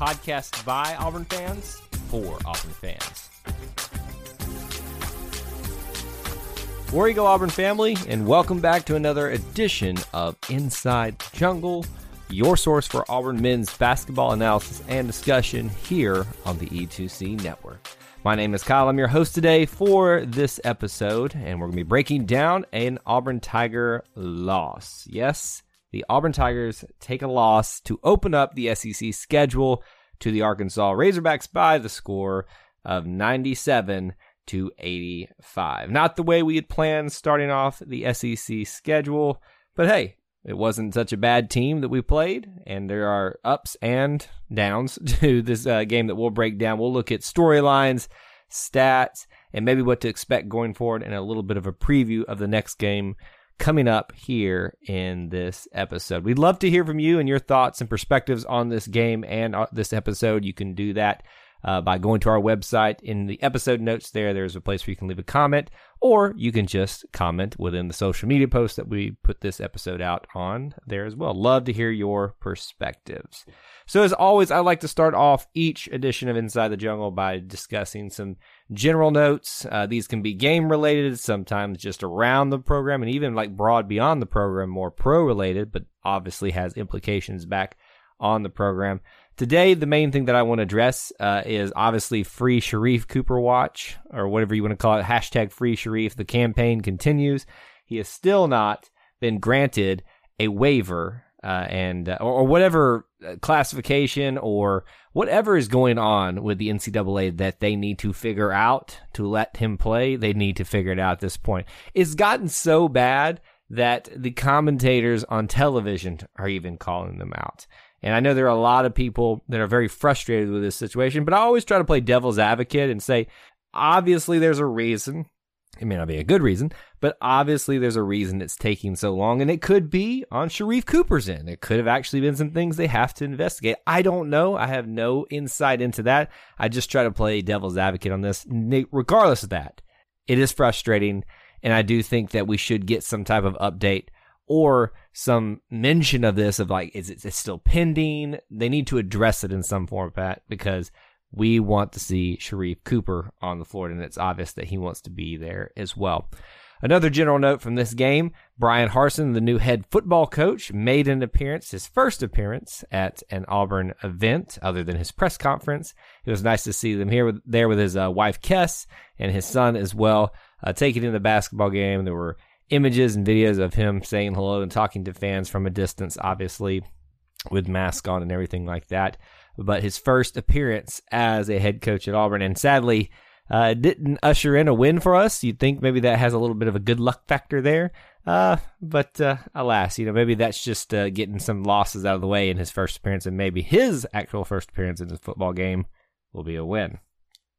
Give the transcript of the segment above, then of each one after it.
podcast by Auburn fans for Auburn fans. Where you go, Auburn family, and welcome back to another edition of Inside Jungle, your source for Auburn men's basketball analysis and discussion here on the E2C Network. My name is Kyle. I'm your host today for this episode, and we're going to be breaking down an Auburn Tiger loss. Yes, the Auburn Tigers take a loss to open up the SEC schedule to the Arkansas Razorbacks by the score of 97 to 85. Not the way we had planned starting off the SEC schedule, but hey, it wasn't such a bad team that we played, and there are ups and downs to this uh, game that we'll break down. We'll look at storylines, stats, and maybe what to expect going forward, and a little bit of a preview of the next game coming up here in this episode. We'd love to hear from you and your thoughts and perspectives on this game and uh, this episode. You can do that uh, by going to our website. In the episode notes, there, there's a place where you can leave a comment, or you can just comment within the social media post that we put this episode out on there as well. Love to hear your perspectives. So, as always, I like to start off each edition of Inside the Jungle by discussing some general notes. Uh, these can be game related, sometimes just around the program, and even like broad beyond the program, more pro related, but obviously has implications back on the program. Today, the main thing that I want to address uh, is obviously free Sharife Cooper watch, or whatever you want to call it, hashtag free Sharife. The campaign continues. He has still not been granted a waiver uh, and uh, or, or, whatever classification or whatever is going on with the NCAA that they need to figure out to let him play. They need to figure it out at this point. It's gotten so bad that the commentators on television are even calling them out. And I know there are a lot of people that are very frustrated with this situation, but I always try to play devil's advocate and say, obviously, there's a reason. It may not be a good reason, but obviously there's a reason it's taking so long, and it could be on Sharife Cooper's end. It could have actually been some things they have to investigate. I don't know. I have no insight into that. I just try to play devil's advocate on this. Regardless of that, it is frustrating, and I do think that we should get some type of update or some mention of this of like, is it still pending? They need to address it in some format because we want to see Sharife Cooper on the floor, and it's obvious that he wants to be there as well. Another general note from this game Bryan Harsin, the new head football coach, made an appearance, his first appearance at an Auburn event other than his press conference. It was nice to see them here with, there with his uh, wife, Kes, and his son as well, uh, taking in the basketball game. There were images and videos of him saying hello and talking to fans from a distance, obviously with mask on and everything like that. But his first appearance as a head coach at Auburn, and sadly, uh, didn't usher in a win for us. You'd think maybe that has a little bit of a good luck factor there. Uh, but uh, alas, you know, maybe that's just uh, getting some losses out of the way in his first appearance, and maybe his actual first appearance in his football game will be a win.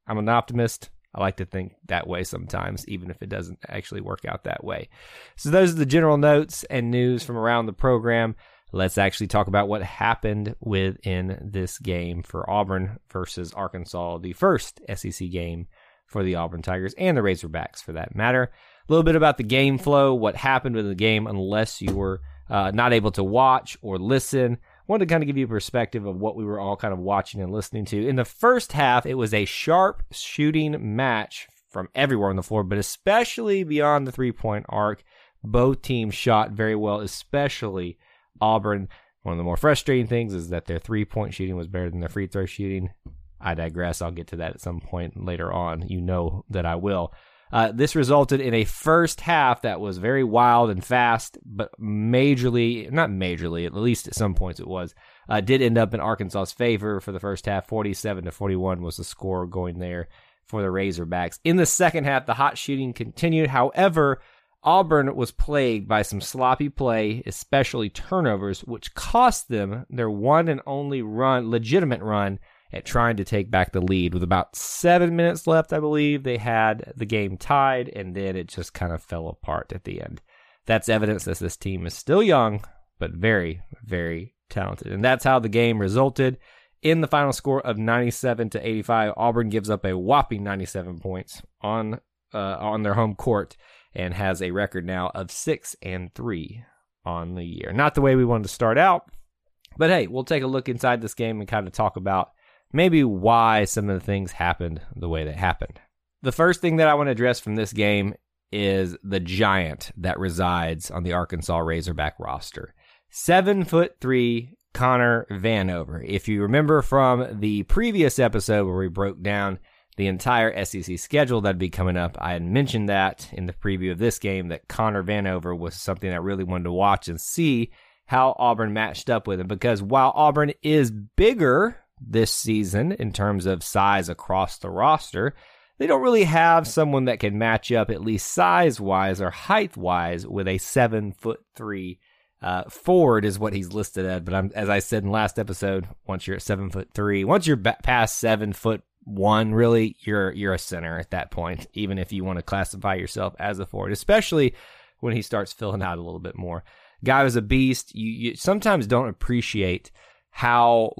I'm an optimist. I like to think that way sometimes, even if it doesn't actually work out that way. So, those are the general notes and news from around the program. Let's actually talk about what happened within this game for Auburn versus Arkansas, the first SEC game for the Auburn Tigers and the Razorbacks for that matter. A little bit about the game flow, what happened with the game, unless you were uh, not able to watch or listen wanted to kind of give you a perspective of what we were all kind of watching and listening to. In the first half, it was a sharp shooting match from everywhere on the floor, but especially beyond the three point arc. Both teams shot very well, especially Auburn. One of the more frustrating things is that their three point shooting was better than their free throw shooting. I digress. I'll get to that at some point later on. You know that I will. Uh, this resulted in a first half that was very wild and fast, but majorly, not majorly, at least at some points it was, uh, did end up in Arkansas's favor for the first half. 47 to 41 was the score going there for the Razorbacks. In the second half, the hot shooting continued. However, Auburn was plagued by some sloppy play, especially turnovers, which cost them their one and only run, legitimate run at trying to take back the lead. With about seven minutes left, I believe, they had the game tied, and then it just kind of fell apart at the end. That's evidence that this team is still young, but very, very talented. And that's how the game resulted. In the final score of 97 to 85, Auburn gives up a whopping 97 points on uh, on their home court and has a record now of 6 and 3 on the year. Not the way we wanted to start out, but hey, we'll take a look inside this game and kind of talk about maybe why some of the things happened the way they happened. The first thing that I want to address from this game is the giant that resides on the Arkansas Razorback roster. Seven foot three Connor Vanover. If you remember from the previous episode where we broke down the entire SEC schedule that'd be coming up, I had mentioned that in the preview of this game that Connor Vanover was something I really wanted to watch and see how Auburn matched up with him. Because while Auburn is bigger this season in terms of size across the roster, they don't really have someone that can match up at least size wise or height wise with a seven foot three uh, forward is what he's listed at, but I'm, as I said in last episode, once you're at seven foot three, once you're past seven foot one, really, you're you're a center at that point. Even if you want to classify yourself as a forward, especially when he starts filling out a little bit more. Guy was a beast. You, you sometimes don't appreciate how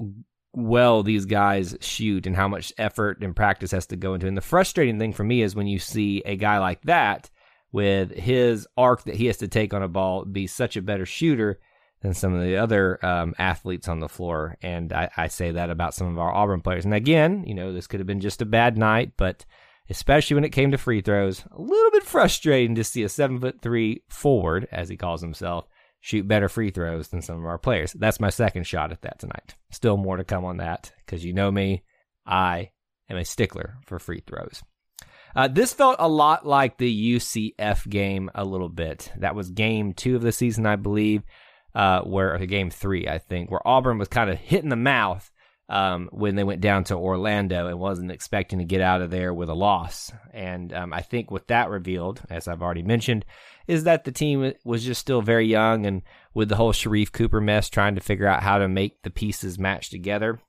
well these guys shoot and how much effort and practice has to go into. And the frustrating thing for me is when you see a guy like that with his arc that he has to take on a ball be such a better shooter than some of the other um, athletes on the floor. And I, I, say that about some of our Auburn players. And again, you know, this could have been just a bad night, but especially when it came to free throws, a little bit frustrating to see a seven foot three forward, as he calls himself, shoot better free throws than some of our players. That's my second shot at that tonight. Still more to come on that because you know me, I am a stickler for free throws. Uh, this felt a lot like the UCF game a little bit. That was game two of the season, I believe, uh, where game three, I think, where Auburn was kind of hit in the mouth um, when they went down to Orlando and wasn't expecting to get out of there with a loss. And um, I think what that revealed, as I've already mentioned, is that the team was just still very young and with the whole Sharife Cooper mess, trying to figure out how to make the pieces match together.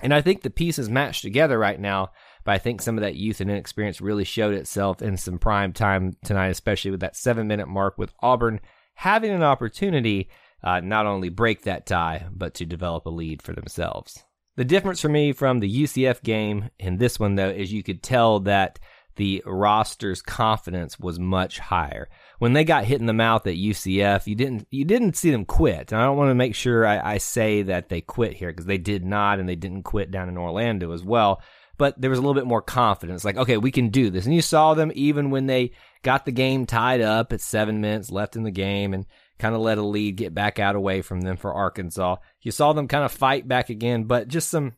And I think the pieces match together right now but I think some of that youth and inexperience really showed itself in some prime time tonight, especially with that seven minute mark with Auburn having an opportunity uh, not only break that tie, but to develop a lead for themselves. The difference for me from the UCF game in this one, though, is you could tell that the roster's confidence was much higher. When they got hit in the mouth at UCF, you didn't you didn't see them quit. And I don't want to make sure I, I say that they quit here because they did not, and they didn't quit down in Orlando as well but there was a little bit more confidence. Like, okay, we can do this. And you saw them even when they got the game tied up at seven minutes left in the game and kind of let a lead get back out away from them for Arkansas. You saw them kind of fight back again, but just some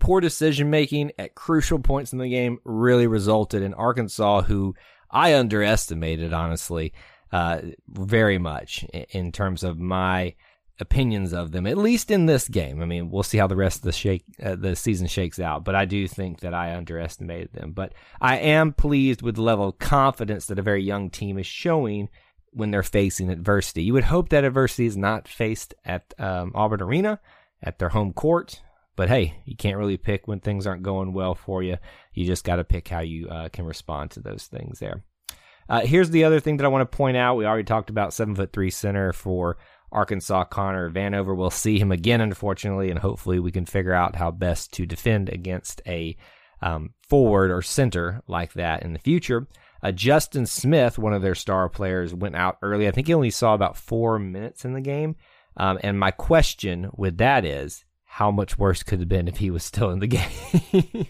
poor decision making at crucial points in the game really resulted in Arkansas, who I underestimated, honestly, uh, very much in terms of my opinions of them, at least in this game. I mean, we'll see how the rest of the shake uh, the season shakes out, but I do think that I underestimated them. But I am pleased with the level of confidence that a very young team is showing when they're facing adversity. You would hope that adversity is not faced at um, Auburn Arena at their home court. But hey, you can't really pick when things aren't going well for you. You just got to pick how you uh, can respond to those things there. Uh, here's the other thing that I want to point out. We already talked about seven foot three center for Arkansas Connor Vanover. We'll see him again, unfortunately, and hopefully we can figure out how best to defend against a um, forward or center like that in the future. Uh, Justin Smith, one of their star players, went out early. I think he only saw about four minutes in the game. Um, and my question with that is, how much worse could have been if he was still in the game?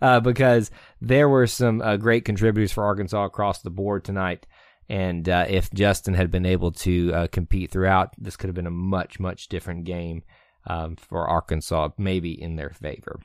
uh, because there were some uh, great contributors for Arkansas across the board tonight. And uh, if Justin had been able to uh, compete throughout, this could have been a much, much different game um, for Arkansas, maybe in their favor.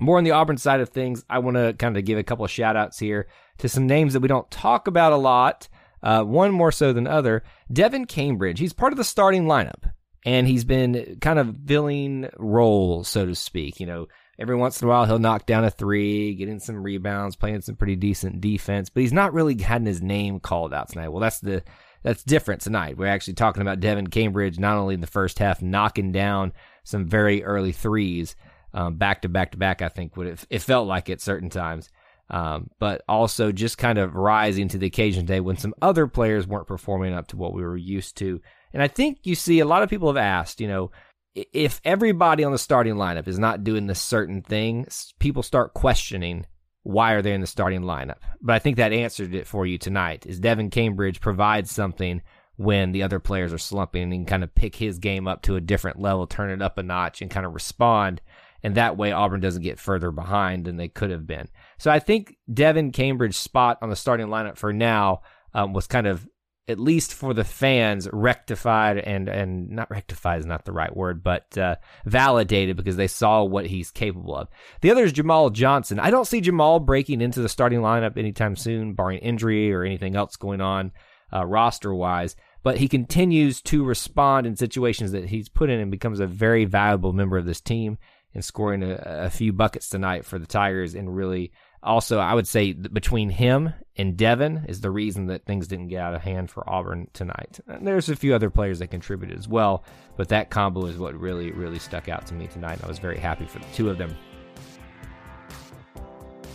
More on the Auburn side of things, I want to kind of give a couple of shout outs here to some names that we don't talk about a lot, uh, one more so than other. Devan Cambridge, he's part of the starting lineup, and he's been kind of filling roles, so to speak. You know, Every once in a while, he'll knock down a three, getting some rebounds, playing some pretty decent defense, but he's not really had his name called out tonight. Well, that's the that's different tonight. We're actually talking about Devan Cambridge not only in the first half knocking down some very early threes, um, back to back to back. I think would it, it felt like at certain times, um, but also just kind of rising to the occasion today when some other players weren't performing up to what we were used to. And I think you see a lot of people have asked, you know, if everybody on the starting lineup is not doing this certain thing, people start questioning why are they in the starting lineup. But I think that answered it for you tonight. Is Devan Cambridge provides something when the other players are slumping and can kind of pick his game up to a different level, turn it up a notch, and kind of respond. And that way, Auburn doesn't get further behind than they could have been. So I think Devan Cambridge's spot on the starting lineup for now um, was kind of at least for the fans, rectified and and not rectified is not the right word, but uh, validated because they saw what he's capable of. The other is Jamal Johnson. I don't see Jamal breaking into the starting lineup anytime soon, barring injury or anything else going on uh, roster wise. But he continues to respond in situations that he's put in and becomes a very valuable member of this team and scoring a, a few buckets tonight for the Tigers and really also, I would say between him and Devan is the reason that things didn't get out of hand for Auburn tonight. And there's a few other players that contributed as well, but that combo is what really, really stuck out to me tonight. I was very happy for the two of them.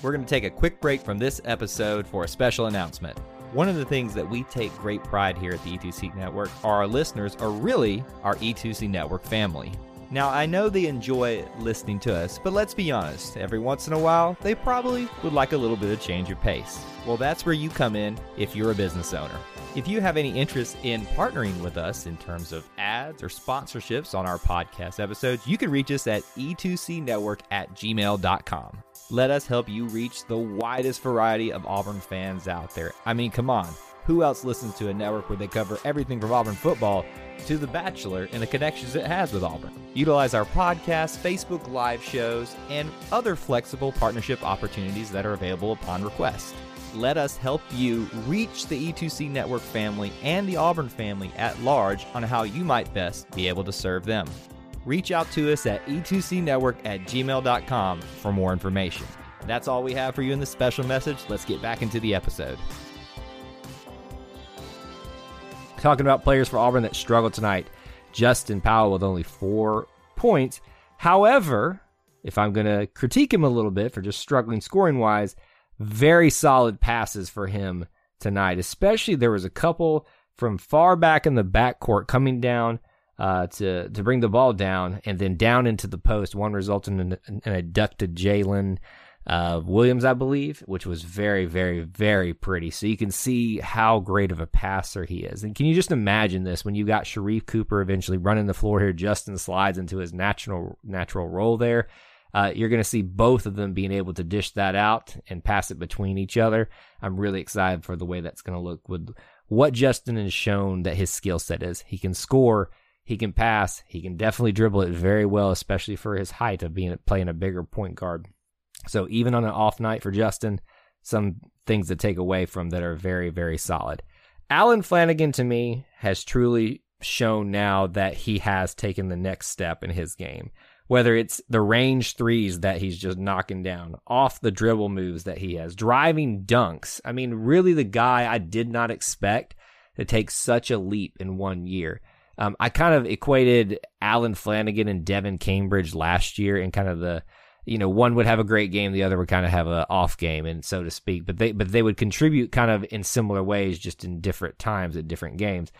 We're going to take a quick break from this episode for a special announcement. One of the things that we take great pride here at the E2C Network are our listeners are really our E2C Network family. Now, I know they enjoy listening to us, but let's be honest, every once in a while, they probably would like a little bit of change of pace. Well, that's where you come in if you're a business owner. If you have any interest in partnering with us in terms of ads or sponsorships on our podcast episodes, you can reach us at e2cnetwork at gmail.com. Let us help you reach the widest variety of Auburn fans out there. I mean, come on. Who else listens to a network where they cover everything from Auburn football to The Bachelor and the connections it has with Auburn? Utilize our podcast, Facebook Live shows, and other flexible partnership opportunities that are available upon request. Let us help you reach the E2C network family and the Auburn family at large on how you might best be able to serve them. Reach out to us at e2cnetwork at gmail.com for more information. That's all we have for you in this special message. Let's get back into the episode talking about players for Auburn that struggled tonight. Justin Powell with only four points. However, if I'm going to critique him a little bit for just struggling scoring wise, very solid passes for him tonight. Especially there was a couple from far back in the backcourt coming down uh, to to bring the ball down and then down into the post. One resulting in an, an Jaylin uh, Williams, I believe, which was very, very, very pretty. So you can see how great of a passer he is. And can you just imagine this when you got Sharife Cooper eventually running the floor here? Justin slides into his natural natural role there. Uh, you're going to see both of them being able to dish that out and pass it between each other. I'm really excited for the way that's going to look with what Justin has shown that his skill set is. He can score, he can pass, he can definitely dribble it very well, especially for his height of being playing a bigger point guard. So even on an off night for Justin, some things to take away from that are very, very solid. Allen Flanagan to me has truly shown now that he has taken the next step in his game. Whether it's the range threes that he's just knocking down, off the dribble moves that he has, driving dunks. I mean, really the guy I did not expect to take such a leap in one year. Um, I kind of equated Allen Flanagan and Devan Cambridge last year in kind of the you know, one would have a great game, the other would kind of have a off game, and so to speak. But they but they would contribute kind of in similar ways, just in different times at different games.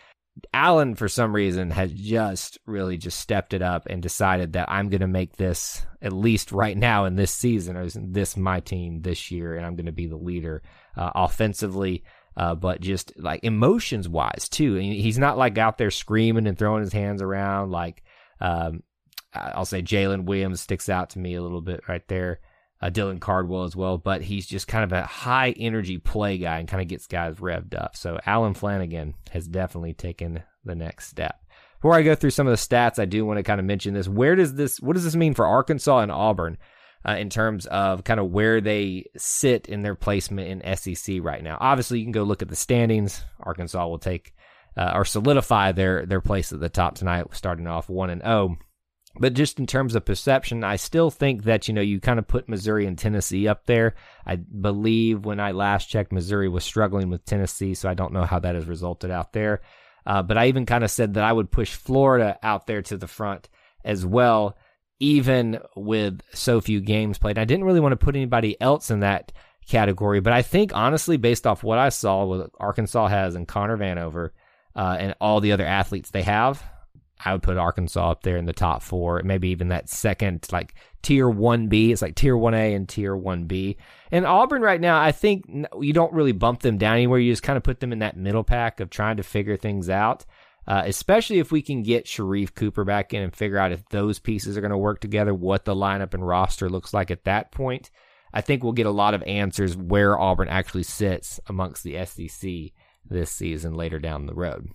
Allen, for some reason, has just really just stepped it up and decided that I'm going to make this at least right now in this season, or this my team this year, and I'm going to be the leader uh, offensively. Uh, but just like emotions wise too, and he's not like out there screaming and throwing his hands around like um, I'll say Jaylin Williams sticks out to me a little bit right there. Uh, Dylan Cardwell as well, but he's just kind of a high energy play guy and kind of gets guys revved up. So Allen Flanagan has definitely taken the next step. Before I go through some of the stats, I do want to kind of mention this. Where does this, what does this mean for Arkansas and Auburn uh, in terms of kind of where they sit in their placement in SEC right now? Obviously, you can go look at the standings. Arkansas will take uh, or solidify their their place at the top tonight, starting off one and zero. But just in terms of perception, I still think that, you know, you kind of put Missouri and Tennessee up there. I believe when I last checked, Missouri was struggling with Tennessee, so I don't know how that has resulted out there. Uh, but I even kind of said that I would push Florida out there to the front as well, even with so few games played. I didn't really want to put anybody else in that category, but I think honestly, based off what I saw, what Arkansas has and Connor Vanover uh, and all the other athletes they have, I would put Arkansas up there in the top four, maybe even that second, like tier 1B. It's like tier 1A and tier 1B. And Auburn right now, I think you don't really bump them down anywhere. You just kind of put them in that middle pack of trying to figure things out, uh, especially if we can get Sharife Cooper back in and figure out if those pieces are going to work together, what the lineup and roster looks like at that point. I think we'll get a lot of answers where Auburn actually sits amongst the SEC this season later down the road.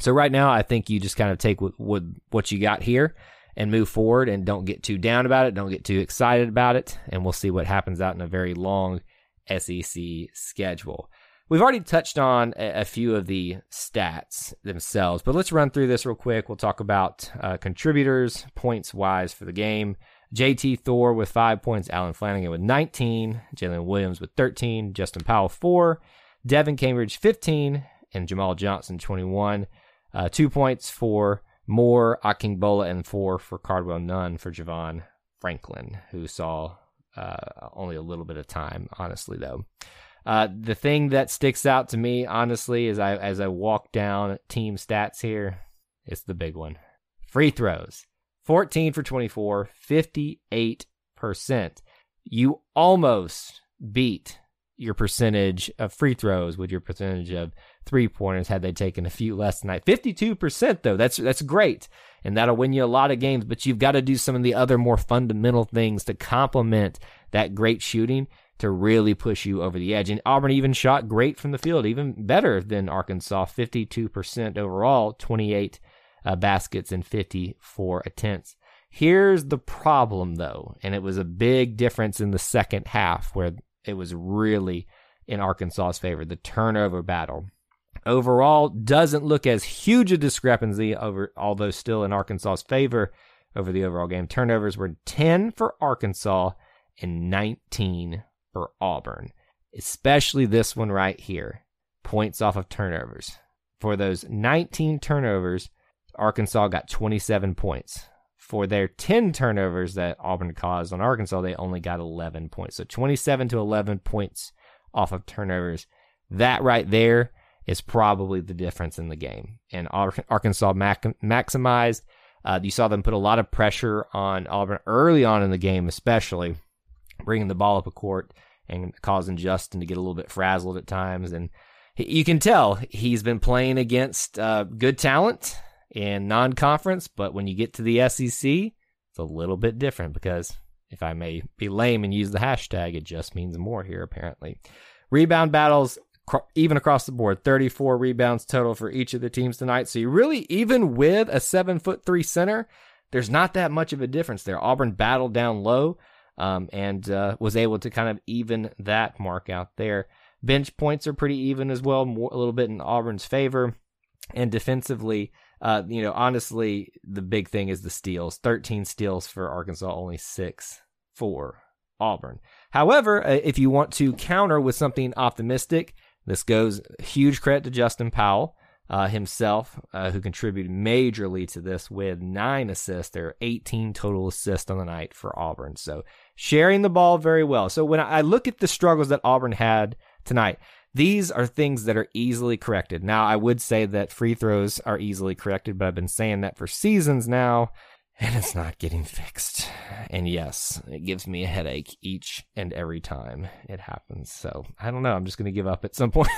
So right now, I think you just kind of take what, what, you got here and move forward and don't get too down about it. Don't get too excited about it. And we'll see what happens out in a very long SEC schedule. We've already touched on a, a few of the stats themselves, but let's run through this real quick. We'll talk about uh, contributors, points wise for the game. JT Thor with five points, Allen Flanagan with 19, Jaylin Williams with 13, Justin Powell four, Devan Cambridge 15, and Jamal Johnson 21. Uh, two points for Moore, Akingbola, and four for Cardwell. None for Javon Franklin, who saw uh, only a little bit of time. Honestly, though, uh, the thing that sticks out to me, honestly, as I as I walk down team stats here, it's the big one: free throws. 14 for 24, 58%. You almost beat your percentage of free throws with your percentage of three pointers had they taken a few less tonight. 52% though. That's that's great. And that'll win you a lot of games, but you've got to do some of the other more fundamental things to complement that great shooting to really push you over the edge. And Auburn even shot great from the field, even better than Arkansas, 52% overall, 28 uh, baskets and 54 attempts. Here's the problem though, and it was a big difference in the second half where it was really in Arkansas's favor. The turnover battle overall doesn't look as huge a discrepancy over, although still in Arkansas's favor over the overall game. Turnovers were 10 for Arkansas and 19 for Auburn, especially this one right here. Points off of turnovers. For those 19 turnovers, Arkansas got 27 points. For their 10 turnovers that Auburn caused on Arkansas, they only got 11 points. So 27 to 11 points off of turnovers. That right there is probably the difference in the game. And Arkansas mac- maximized. Uh, you saw them put a lot of pressure on Auburn early on in the game, especially bringing the ball up a court and causing Justin to get a little bit frazzled at times. And you can tell he's been playing against uh, good talent in non conference, but when you get to the SEC, it's a little bit different because if I may be lame and use the hashtag, it just means more here, apparently. Rebound battles, even across the board, 34 rebounds total for each of the teams tonight. So you really, even with a seven foot three center, there's not that much of a difference there. Auburn battled down low um, and uh, was able to kind of even that mark out there. Bench points are pretty even as well, more, a little bit in Auburn's favor. And defensively, uh, you know, honestly, the big thing is the steals. 13 steals for Arkansas, only six for Auburn. However, uh, if you want to counter with something optimistic, this goes huge credit to Justin Powell uh, himself, uh, who contributed majorly to this with nine assists. There are 18 total assists on the night for Auburn. So sharing the ball very well. So when I look at the struggles that Auburn had tonight, these are things that are easily corrected. Now, I would say that free throws are easily corrected, but I've been saying that for seasons now, and it's not getting fixed. And yes, it gives me a headache each and every time it happens. So I don't know. I'm just going to give up at some point.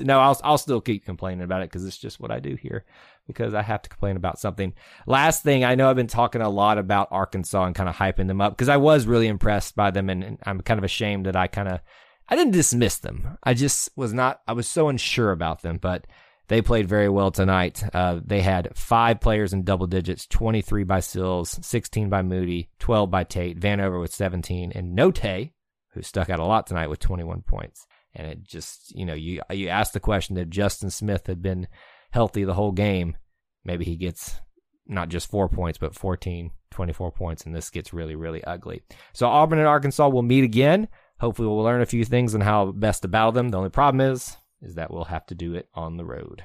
no, I'll I'll still keep complaining about it because it's just what I do here. Because I have to complain about something. Last thing, I know I've been talking a lot about Arkansas and kind of hyping them up because I was really impressed by them, and, and I'm kind of ashamed that I kind of I didn't dismiss them. I just was not, I was so unsure about them, but they played very well tonight. Uh, they had five players in double digits 23 by Sills, 16 by Moody, 12 by Tate, Vanover with 17, and Notae, who stuck out a lot tonight with 21 points. And it just, you know, you, you asked the question if Justin Smith had been healthy the whole game, maybe he gets not just four points, but 14, 24 points, and this gets really, really ugly. So Auburn and Arkansas will meet again. Hopefully, we'll learn a few things on how best to battle them. The only problem is, is that we'll have to do it on the road.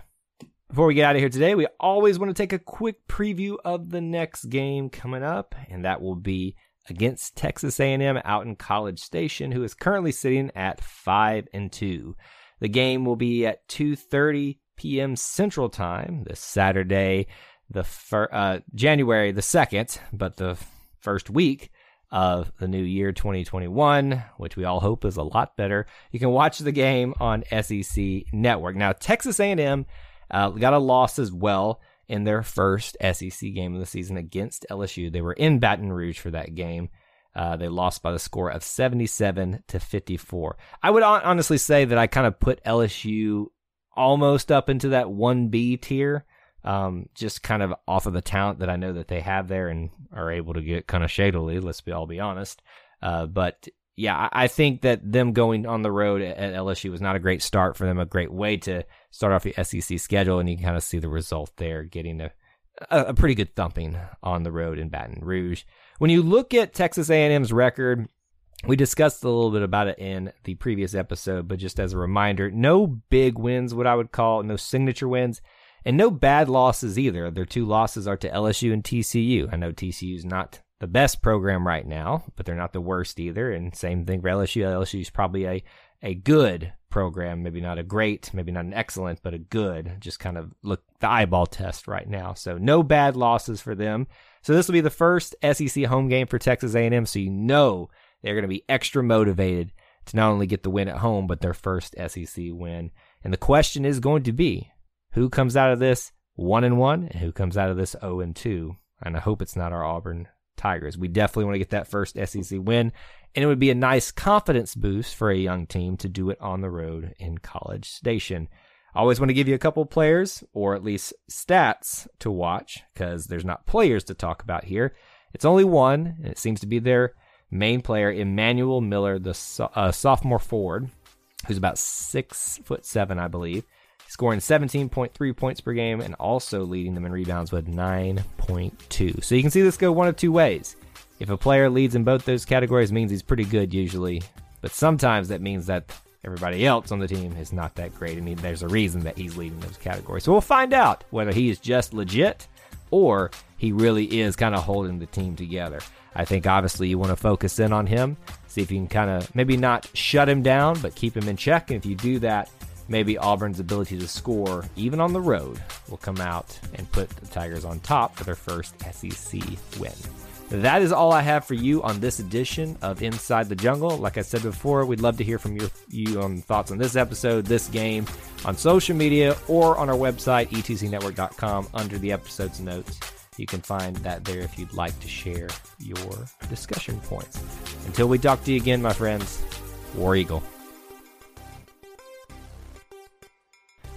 Before we get out of here today, we always want to take a quick preview of the next game coming up, and that will be against Texas A&M out in College Station, who is currently sitting at five and two. The game will be at 2:30 p.m. Central Time this Saturday, the fir- uh, January the second, but the first week of the new year 2021, which we all hope is a lot better. You can watch the game on SEC Network. Now, Texas A&M uh, got a loss as well in their first SEC game of the season against LSU. They were in Baton Rouge for that game. Uh, they lost by the score of 77 to 54. I would honestly say that I kind of put LSU almost up into that 1B tier, um, just kind of off of the talent that I know that they have there and are able to get kind of shadily, let's be all be honest. Uh, but yeah, I think that them going on the road at LSU was not a great start for them, a great way to start off the SEC schedule, and you can kind of see the result there, getting a, a pretty good thumping on the road in Baton Rouge. When you look at Texas A&M's record, we discussed a little bit about it in the previous episode, but just as a reminder, no big wins, what I would call, no signature wins, and no bad losses either. Their two losses are to LSU and TCU. I know TCU is not the best program right now, but they're not the worst either. And same thing for LSU. LSU is probably a, a good program, maybe not a great, maybe not an excellent, but a good. Just kind of look the eyeball test right now. So no bad losses for them. So this will be the first SEC home game for Texas A&M. So you know they're going to be extra motivated to not only get the win at home, but their first SEC win. And the question is going to be who comes out of this one and one, and who comes out of this zero and two. And I hope it's not our Auburn Tigers. We definitely want to get that first SEC win, and it would be a nice confidence boost for a young team to do it on the road in College Station. I always want to give you a couple players or at least stats to watch because there's not players to talk about here. It's only one, and it seems to be their main player, Emmanuel Miller, the so- uh, sophomore forward, who's about six foot seven, I believe scoring 17.3 points per game and also leading them in rebounds with 9.2. So you can see this go one of two ways. If a player leads in both those categories means he's pretty good usually, but sometimes that means that everybody else on the team is not that great and there's a reason that he's leading those categories. So we'll find out whether he is just legit or he really is kind of holding the team together. I think obviously you want to focus in on him, see if you can kind of maybe not shut him down, but keep him in check. And if you do that, maybe Auburn's ability to score, even on the road, will come out and put the Tigers on top for their first SEC win. That is all I have for you on this edition of Inside the Jungle. Like I said before, we'd love to hear from your, you on thoughts on this episode, this game, on social media, or on our website, etcnetwork.com, under the episode's notes. You can find that there if you'd like to share your discussion points. Until we talk to you again, my friends, War Eagle.